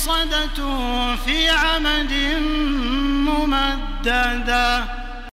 مؤصدة في عمد ممددة.